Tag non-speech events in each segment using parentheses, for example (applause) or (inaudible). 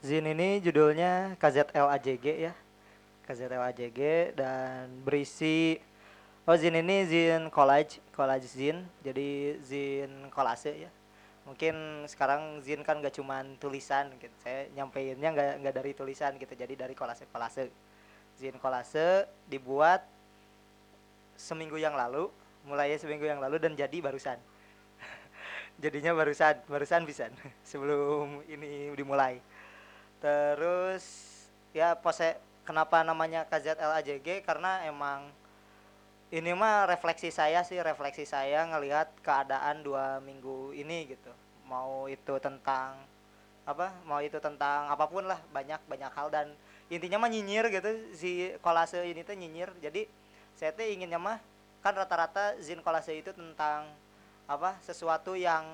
Zin ini judulnya KZLAJG ya. KZLAJG dan berisi oh Zin ini Zin collage, collage Zin. Jadi Zin kolase ya. Mungkin sekarang Zin kan gak cuman tulisan gitu. Saya nyampeinnya nggak nggak dari tulisan gitu. Jadi dari kolase-kolase. Zin kolase dibuat seminggu yang lalu, mulai seminggu yang lalu dan jadi barusan. (laughs) Jadinya barusan, barusan bisa (laughs) sebelum ini dimulai terus ya pose kenapa namanya KZLAJG karena emang ini mah refleksi saya sih refleksi saya ngelihat keadaan dua minggu ini gitu. Mau itu tentang apa mau itu tentang apa pun lah banyak banyak hal. Dan intinya mah nyinyir gitu si kolase ini tuh nyinyir. Jadi saya tuh inginnya mah kan rata-rata zin kolase itu tentang apa sesuatu yang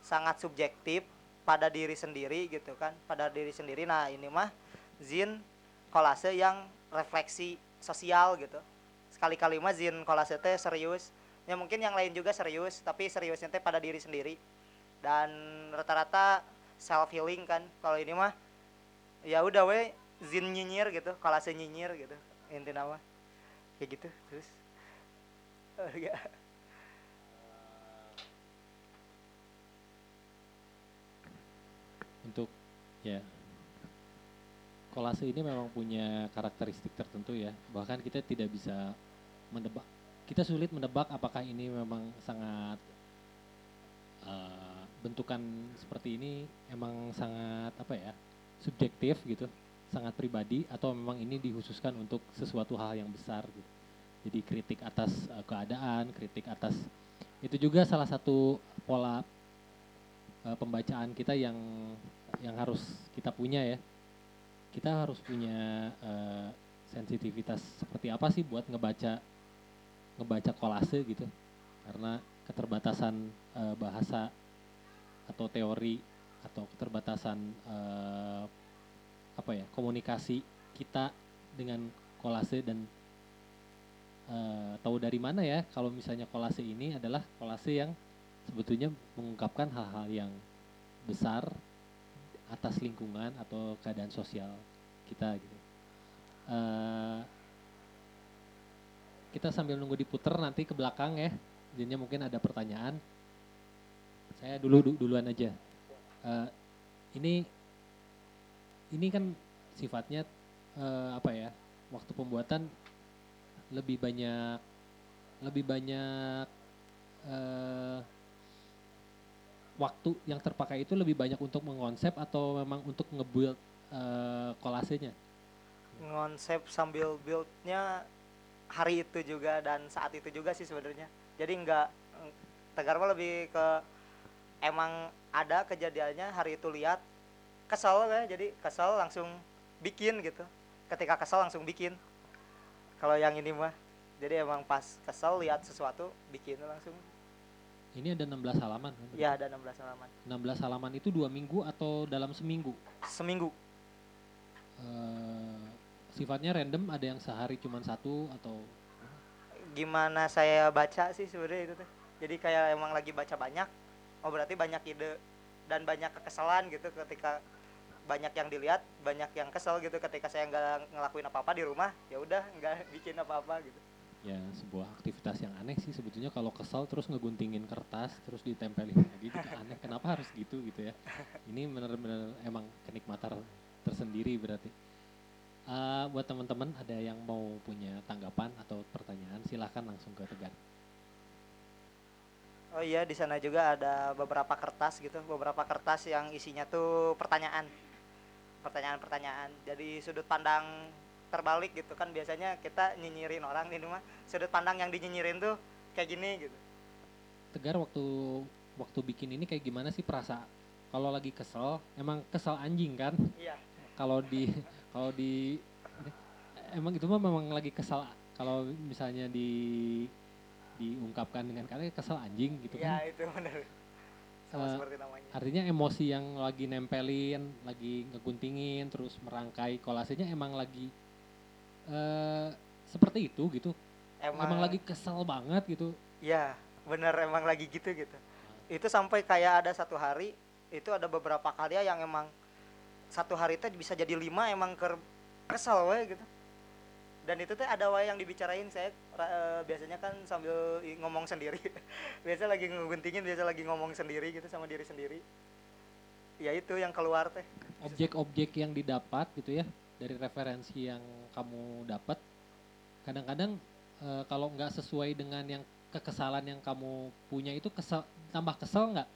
sangat subjektif pada diri sendiri gitu kan pada diri sendiri. Nah ini mah zin kolase yang refleksi sosial gitu. Sekali-kali mah zin kolase teh serius. Ya mungkin yang lain juga serius tapi seriusnya teh pada diri sendiri. Dan rata-rata self healing kan kalau ini mah ya udah we zin nyinyir gitu kolase nyinyir gitu intinya mah. Kayak gitu terus. (laughs) Oh, ya. Untuk ya. Kolase ini memang punya karakteristik tertentu ya. Bahkan kita tidak bisa menebak kita sulit menebak apakah ini memang sangat uh, bentukan seperti ini emang sangat apa ya subjektif gitu sangat pribadi atau memang ini dikhususkan untuk sesuatu hal yang besar gitu. Jadi kritik atas uh, keadaan kritik atas itu juga salah satu pola uh, pembacaan kita yang yang harus kita punya ya. Kita harus punya uh, sensitivitas seperti apa sih buat ngebaca ngebaca kolase gitu. Karena keterbatasan uh, bahasa atau teori atau keterbatasan uh, apa ya komunikasi kita dengan kolase dan uh, tahu dari mana ya kalau misalnya kolase ini adalah kolase yang sebetulnya mengungkapkan hal-hal yang besar atas lingkungan atau keadaan sosial kita gitu. Uh, kita sambil nunggu diputer nanti ke belakang ya. Jadinya mungkin ada pertanyaan. Saya dulu du duluan aja. Uh, ini ini kan sifatnya uh, apa ya? Waktu pembuatan lebih banyak lebih banyak uh, waktu yang terpakai itu lebih banyak untuk mengonsep atau memang untuk ngebuild uh, kolasenya? Ngonsep sambil buildnya hari itu juga dan saat itu juga sih sebenarnya. Jadi nggak Tegar mah lebih ke emang ada kejadiannya hari itu lihat kesel ya jadi kesel langsung bikin gitu ketika kesel langsung bikin kalau yang ini mah jadi emang pas kesel lihat sesuatu bikin langsung ini ada 16 halaman kan? Iya, ada 16 halaman. 16 halaman itu dua minggu atau dalam seminggu? Seminggu. Uh, sifatnya random, ada yang sehari cuma satu atau? Gimana saya baca sih sebenarnya itu tuh. Jadi kayak emang lagi baca banyak, oh berarti banyak ide dan banyak kekesalan gitu ketika banyak yang dilihat, banyak yang kesel gitu ketika saya nggak ngelakuin apa-apa di rumah, ya udah nggak bikin apa-apa gitu ya sebuah aktivitas yang aneh sih sebetulnya. Kalau kesal terus ngeguntingin kertas terus ditempelin lagi gitu (laughs) aneh. Kenapa harus gitu gitu ya? Ini benar-benar emang kenikmatan tersendiri berarti. Uh, buat teman-teman ada yang mau punya tanggapan atau pertanyaan silahkan langsung ke Tegar. Oh iya di sana juga ada beberapa kertas gitu, beberapa kertas yang isinya tuh pertanyaan, pertanyaan-pertanyaan. Jadi sudut pandang terbalik gitu kan. Biasanya kita nyinyirin orang di rumah sudut pandang yang dinyinyirin tuh kayak gini gitu. Tegar waktu waktu bikin ini kayak gimana sih perasa? Kalau lagi kesel emang kesel anjing kan? Iya. Kalau di kalau di emang itu mah memang lagi kesel. Kalau misalnya di diungkapkan dengan kata kesel anjing gitu kan? iya itu benar sama uh, seperti namanya. artinya emosi yang lagi nempelin lagi ngeguntingin terus merangkai kolasenya emang lagi uh, seperti itu gitu. Emang, emang lagi kesel banget gitu. Ya bener emang lagi gitu gitu. Itu sampai kayak ada satu hari itu ada beberapa karya yang emang satu hari teh bisa jadi lima emang ker kesel we gitu. Dan itu teh ada wae yang dibicarain saya eh, biasanya kan sambil ngomong sendiri. (laughs) Biasa lagi ngeguntingin biasa lagi ngomong sendiri gitu sama diri sendiri. Ya itu yang keluar teh. Objek-objek yang didapat gitu ya dari referensi yang kamu dapat kadang-kadang eh, kalau nggak sesuai dengan yang kekesalan yang kamu punya itu kesel tambah kesel nggak?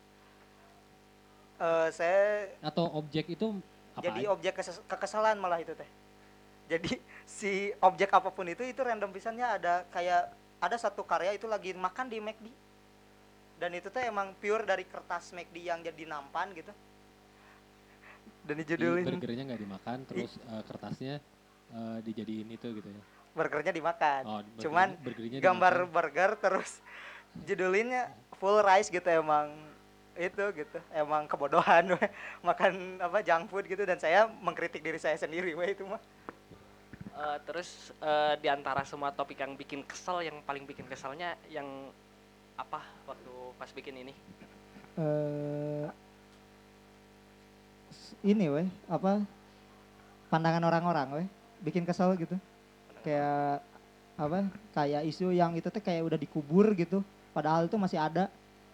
Eh, saya atau objek itu apa jadi aja? objek keses- kekesalan malah itu teh. Jadi (laughs) si objek apa pun itu itu random pisannya ada kayak ada satu karya itu lagi makan di McD dan itu teh emang pure dari kertas McD yang jadi nampan gitu. Dan Di dijudulin. burgernya nggak dimakan terus eh, kertasnya eh, dijadiin itu gitu ya burgernya dimakan oh, burgernya- cuman burgernya gambar dimakan. burger terus (laughs) judulinnya full rice gitu emang itu gitu emang kebodohan we. (laughs) makan apa junk food gitu dan saya mengkritik diri saya sendiri we itu mah Eh, terus eh, di antara semua topik yang bikin kesel, yang paling bikin keselnya yang apa waktu pas bikin ini? eh s- ini weh apa pandangan orang-orang weh bikin kesel gitu. Kayak apa kayak isu yang itu tuh kayak udah dikubur gitu. Padahal itu masih ada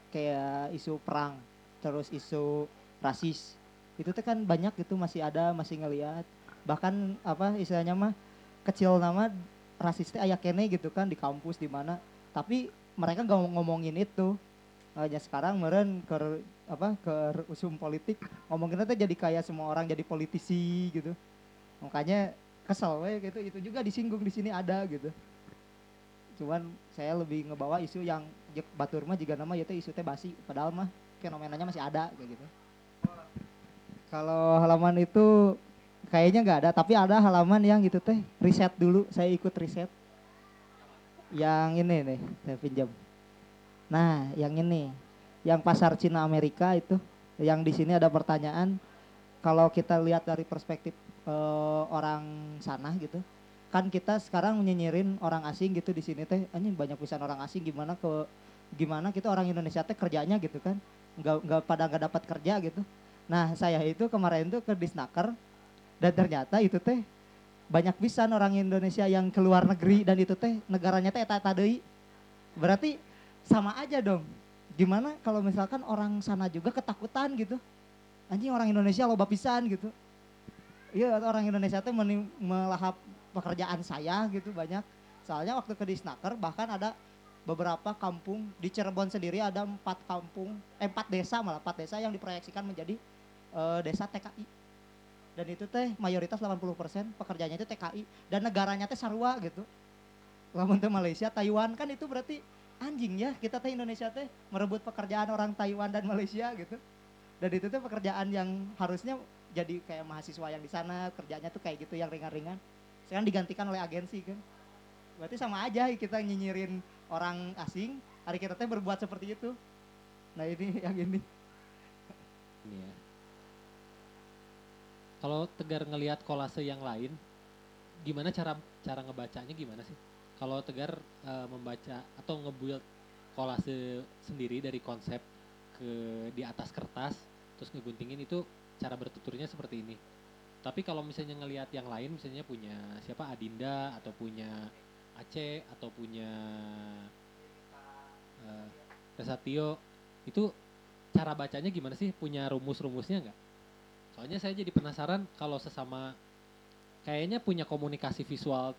kayak isu perang terus isu rasis. Itu tuh kan banyak gitu masih ada masih ngelihat bahkan apa istilahnya mah kecil nama rasisnya ayak kene gitu kan di kampus di mana. Tapi mereka mau ngomongin itu. Hanya sekarang meren ke apa ke usum politik ngomongin itu jadi kayak semua orang jadi politisi gitu. Makanya kesel we gitu itu juga disinggung di sini ada gitu. Cuman saya lebih ngebawa isu yang batur mah juga nama yaitu isu teh basi padahal mah fenomenanya masih ada kayak gitu. Kalau halaman itu kayaknya nggak ada tapi ada halaman yang itu teh riset dulu saya ikut riset. Yang ini nih saya pinjam. Nah yang ini yang pasar Cina Amerika itu yang di sini ada pertanyaan kalau kita lihat dari perspektif eh, orang sana gitu. Kan kita sekarang nyinyirin orang asing gitu di sini teh anjing banyak pisan orang asing gimana ke gimana kita orang Indonesia teh kerjanya? gitu kan. Nggak nggak pada nggak dapat kerja gitu. Nah saya itu kemarin tuh ke Disnaker dan ternyata itu teh banyak pisan orang Indonesia yang keluar negeri dan itu teh negaranya teh eta berarti sama aja dong. Gimana kalau misalkan orang sana juga ketakutan gitu. Anjing orang Indonesia loba pisan gitu iya orang Indonesia meni- melahap pekerjaan saya gitu banyak. Soalnya waktu ke Disnaker bahkan ada beberapa kampung di Cirebon sendiri ada empat kampung eh, empat desa malah empat desa yang diproyeksikan menjadi eh, desa TKI dan itu teh mayoritas 80% pekerjaannya itu TKI dan negaranya teh sarua gitu. Lamun teh Malaysia Taiwan kan itu berarti anjing ya kita teh Indonesia teh merebut pekerjaan orang Taiwan dan Malaysia gitu. Dan itu tuh pekerjaan yang harusnya jadi kayak mahasiswa yang di sana kerjanya tuh kayak gitu yang ringan-ringan sekarang digantikan oleh agensi kan berarti sama aja kita nyinyirin orang asing hari kita teh berbuat seperti itu nah ini (laughs) yang ini Ini ya. Kalau Tegar ngelihat kolase yang lain, gimana cara cara ngebacanya gimana sih? Kalau Tegar eh, membaca atau ngebuild kolase sendiri dari konsep ke di atas kertas, terus ngeguntingin itu cara bertuturnya seperti ini. Tapi kalau misalnya ngelihat yang lain, misalnya punya siapa Adinda atau punya Aceh atau punya eh, Resatio, itu cara bacanya gimana sih? Punya rumus-rumusnya nggak? Soalnya saya jadi penasaran kalau sesama kayaknya punya komunikasi visual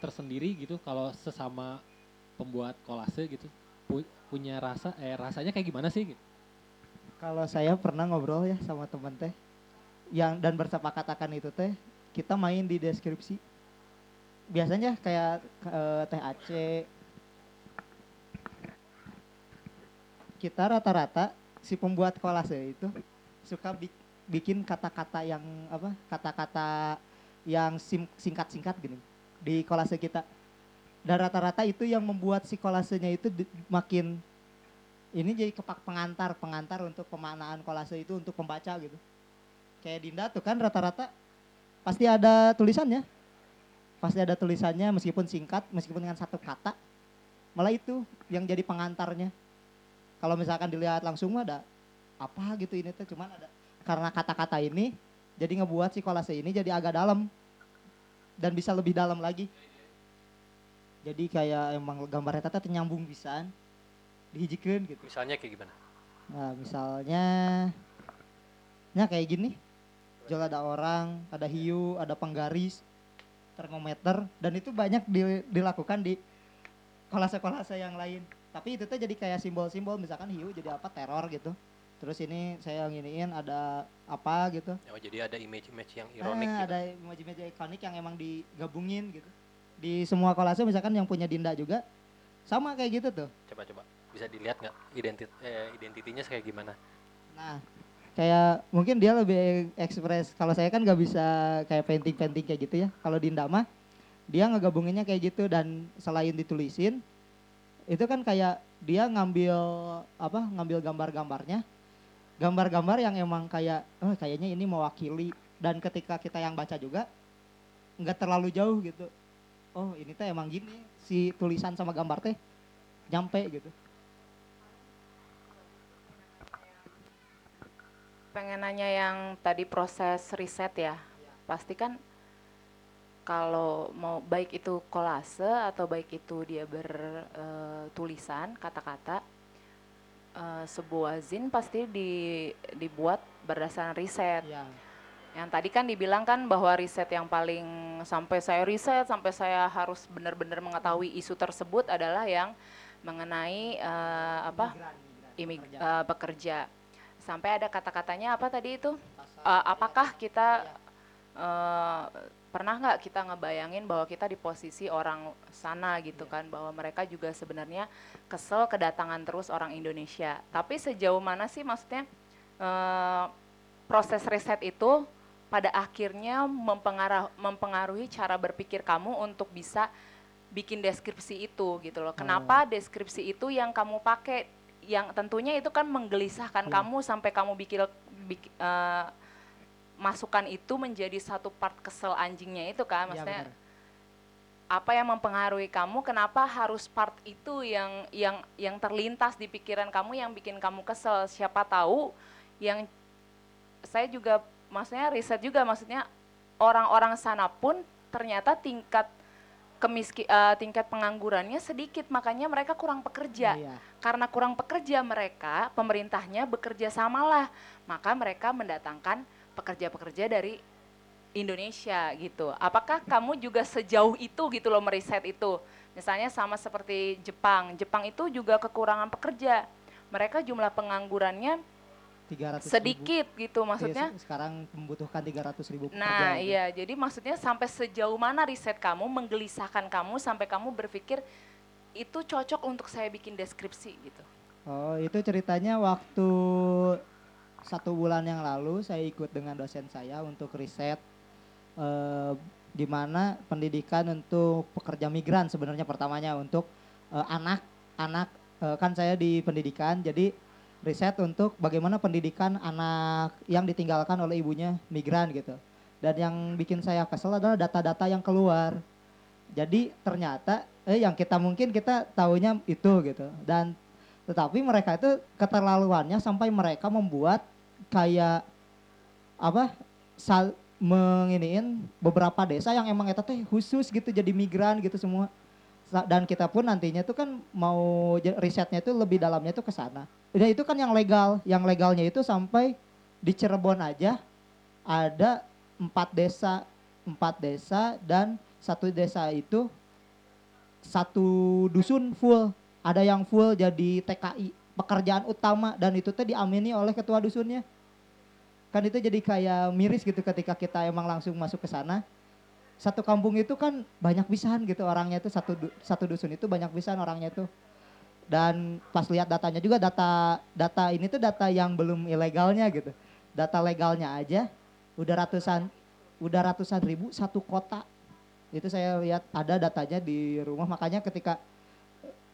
tersendiri gitu kalau sesama pembuat kolase gitu pu- punya rasa eh rasanya kayak gimana sih gitu. Kalau saya pernah ngobrol ya sama temen teh yang dan bersepakat akan itu teh kita main di deskripsi. Biasanya kayak eh, teh Aceh kita rata-rata si pembuat kolase itu suka bi- bikin kata-kata yang apa kata-kata yang singkat-singkat gini di kolase kita dan rata-rata itu yang membuat si kolasenya itu makin ini jadi kepak pengantar pengantar untuk pemaknaan kolase itu untuk pembaca gitu. Kayak Dinda tuh kan rata-rata pasti ada tulisannya. Pasti ada tulisannya meskipun singkat meskipun dengan satu kata. Malah itu yang jadi pengantarnya. Kalau misalkan dilihat langsung ada apa gitu ini tuh cuman ada karena kata-kata ini jadi ngebuat si kolase ini jadi agak dalam. Dan bisa lebih dalam lagi. Jadi kayak emang gambarnya tata nyambung bisaan dihijikan gitu. Misalnya kayak gimana? nah misalnya nya kayak gini. Jual ada orang ada hiu ada penggaris termometer dan itu banyak di- dilakukan di kolase-kolase yang lain. Tapi itu tuh jadi kayak simbol-simbol misalkan hiu jadi apa teror gitu. Terus ini saya nginiin ada apa gitu. Oh, jadi ada image-image yang ironik Ah, gitu. ada emoji-emoji ikonik yang emang digabungin gitu. Di semua kolase misalkan yang punya Dinda juga sama kayak gitu tuh. Coba-coba bisa dilihat nggak identit eh, identitinya kayak gimana? nah kayak mungkin dia lebih ekspres kalau saya kan nggak bisa kayak painting painting kayak gitu ya. Kalau Dinda mah dia ngegabunginnya kayak gitu dan selain ditulisin itu kan kayak dia ngambil apa ngambil gambar-gambarnya. Gambar-gambar yang emang kayak oh kayaknya ini mewakili. Dan ketika kita yang baca juga nggak terlalu jauh gitu. Oh ini teh emang gini si tulisan sama gambar teh nyampe gitu pengen nanya yang tadi proses riset ya. Pasti kan kalau mau baik itu kolase atau baik itu dia bertulisan kata-kata eh, sebuah zin pasti di, dibuat berdasarkan riset. ya Yang tadi kan dibilang kan bahwa riset yang paling sampai saya riset sampai saya harus benar-benar mengetahui isu tersebut adalah yang mengenai eh, apa imig eh, bekerja. Sampai ada kata-katanya apa tadi itu? Eh, apakah kita eh, pernah nggak kita ngebayangin bahwa kita di posisi orang sana gitu kan bahwa mereka juga sebenarnya kesel kedatangan terus orang Indonesia. Tapi sejauh mana sih maksudnya eh, proses riset itu pada akhirnya mempengaruh, mempengaruhi cara berpikir kamu untuk bisa bikin deskripsi itu gitu loh. Kenapa deskripsi itu yang kamu pakai yang tentunya itu kan menggelisahkan Iya. kamu sampai kamu bikin bik- eh, masukan itu menjadi satu part kesel anjingnya itu kan Iya, maksudnya benar. apa yang mempengaruhi kamu kenapa harus part itu yang yang yang terlintas di pikiran kamu yang bikin kamu kesel siapa tahu yang saya juga maksudnya riset juga maksudnya orang-orang sana pun ternyata tingkat kemiski eh, tingkat penganggurannya sedikit makanya mereka kurang pekerja Iya. karena kurang pekerja mereka pemerintahnya bekerja samalah maka mereka mendatangkan pekerja-pekerja dari Indonesia gitu. Apakah kamu juga sejauh itu gitu loh meriset itu? Misalnya sama seperti Jepang. Jepang itu juga kekurangan pekerja. Mereka jumlah penganggurannya 300 ribu. sedikit gitu Iya, maksudnya. se- sekarang membutuhkan 300 ribu Nah, gitu. iya. Jadi maksudnya sampai sejauh mana riset kamu menggelisahkan kamu sampai kamu berpikir itu cocok untuk saya bikin deskripsi gitu. Oh, itu ceritanya waktu satu bulan yang lalu saya ikut dengan dosen saya untuk riset eh, di mana pendidikan untuk pekerja migran sebenarnya pertamanya untuk eh, anak anak eh, kan saya di pendidikan jadi riset untuk bagaimana pendidikan anak yang ditinggalkan oleh ibunya migran gitu. Dan yang bikin saya kesel adalah data-data yang keluar. Jadi ternyata eh yang kita mungkin kita tahunya itu gitu. Dan tetapi mereka itu keterlaluannya sampai mereka membuat kayak apa sal menginiin beberapa desa yang emang eta teh khusus gitu jadi migran gitu semua dan kita pun nantinya tuh kan mau risetnya itu lebih dalamnya itu ke sana. Dan itu kan yang legal, yang legalnya itu sampai di Cirebon aja ada empat desa, empat desa dan satu desa itu satu dusun full, ada yang full jadi TKI pekerjaan utama dan itu tuh diamini oleh ketua dusunnya. Kan itu jadi kayak miris gitu ketika kita emang langsung masuk ke sana. Satu kampung itu kan banyak pisahan gitu orangnya itu satu satu dusun itu banyak pisahan orangnya itu dan pas lihat datanya juga data data ini tuh data yang belum ilegalnya gitu. Data legalnya aja udah ratusan udah ratusan ribu satu kota. Itu saya lihat ada datanya di rumah. Makanya ketika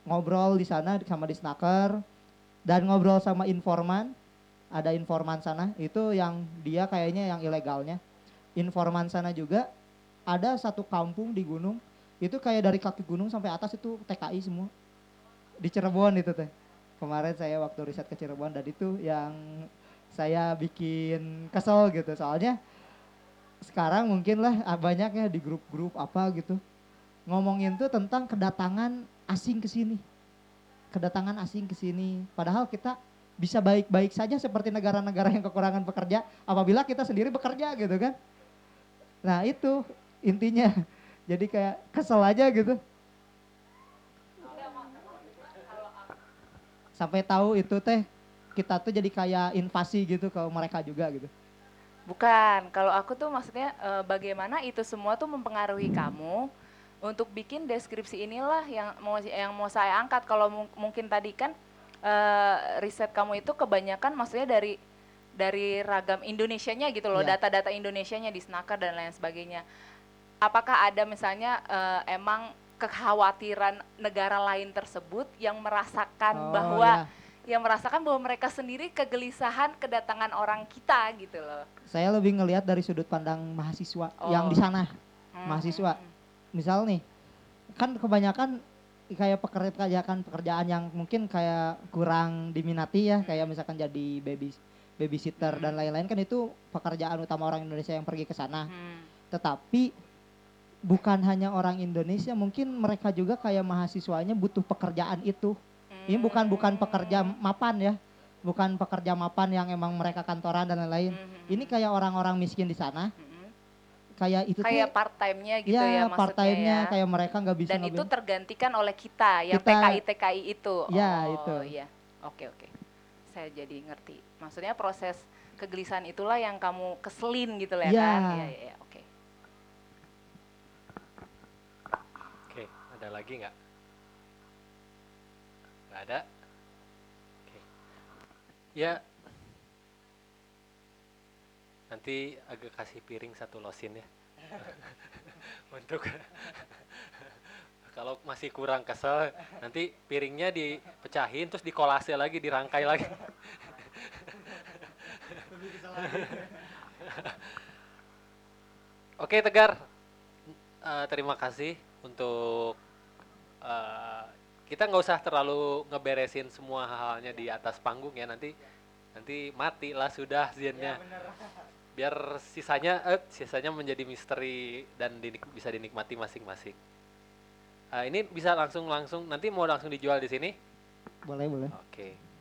ngobrol di sana sama di snaker dan ngobrol sama informan ada informan sana itu yang dia kayaknya yang ilegalnya. Informan sana juga ada satu kampung di gunung. Itu kayak dari kaki gunung sampai atas itu TKI semua di Cirebon itu teh. Kemarin saya waktu riset ke Cirebon dan itu yang saya bikin kesel gitu. Soalnya sekarang mungkin lah ah, banyak ya di grup-grup apa gitu ngomongin tuh tentang kedatangan asing ke sini. Kedatangan asing ke sini. Padahal kita bisa baik-baik saja seperti negara-negara yang kekurangan pekerja apabila kita sendiri bekerja gitu kan. Nah itu intinya. Jadi kayak kesel aja gitu sampai tahu itu teh kita tuh jadi kayak invasi gitu ke mereka juga gitu Bukan, kalau aku tuh maksudnya eh, bagaimana itu semua tuh mempengaruhi kamu untuk bikin deskripsi inilah yang mau yang mau saya angkat. Kalau mung- mungkin tadi kan eh, riset kamu itu kebanyakan maksudnya dari dari ragam Indonesianya gitu loh, Iya. data-data Indonesianya di Snaker dan lain sebagainya. Apakah ada misalnya eh, emang kekhawatiran negara lain tersebut yang Oh, merasakan bahwa ya. yang merasakan bahwa mereka sendiri kegelisahan kedatangan orang kita gitu loh. saya lebih ngelihat dari sudut pandang mahasiswa yang di Oh. sana Hmm, Mahasiswa. hmm, misal nih kan kebanyakan kayak pekerjaan pekerjaan yang mungkin kayak kurang diminati ya kayak misalkan jadi baby babysitter dan lain-lain kan itu pekerjaan utama orang Indonesia yang pergi ke sana hmm. tetapi bukan hanya orang Indonesia mungkin mereka juga kayak mahasiswanya butuh pekerjaan itu ini bukan bukan pekerja mapan ya bukan pekerja mapan yang emang mereka kantoran dan lain-lain Hmm, ini kayak orang-orang miskin di sana hmm. kayak itu kayak tuh part time-nya gitu ya, ya, part time-nya ya. kayak mereka nggak bisa Dan itu tergantikan oleh kita yang Kita- TKI TKI itu. Ya, oh, itu. iya. Oke, oke. Saya jadi ngerti. Maksudnya proses kegelisahan itulah yang kamu keselin gitu lah Ya. kan? Iya, iya, iya. Oke. Oke, ada lagi nggak? Nggak ada? Oke. Ya, nanti agak kasih piring satu losin ya. (laughs) Untuk (laughs) kalau masih kurang kesel, nanti piringnya dipecahin terus dikolase lagi, dirangkai lagi. (laughs) Oke Tegar, Eh, terima kasih untuk eh, kita nggak usah terlalu ngeberesin semua hal-halnya di atas panggung ya. Nanti nanti mati lah sudah zinnya (laughs) biar sisanya eh, sisanya menjadi misteri dan dinik- bisa dinikmati masing-masing. Eh, ini bisa langsung langsung nanti mau langsung dijual di sini? Boleh boleh. Oke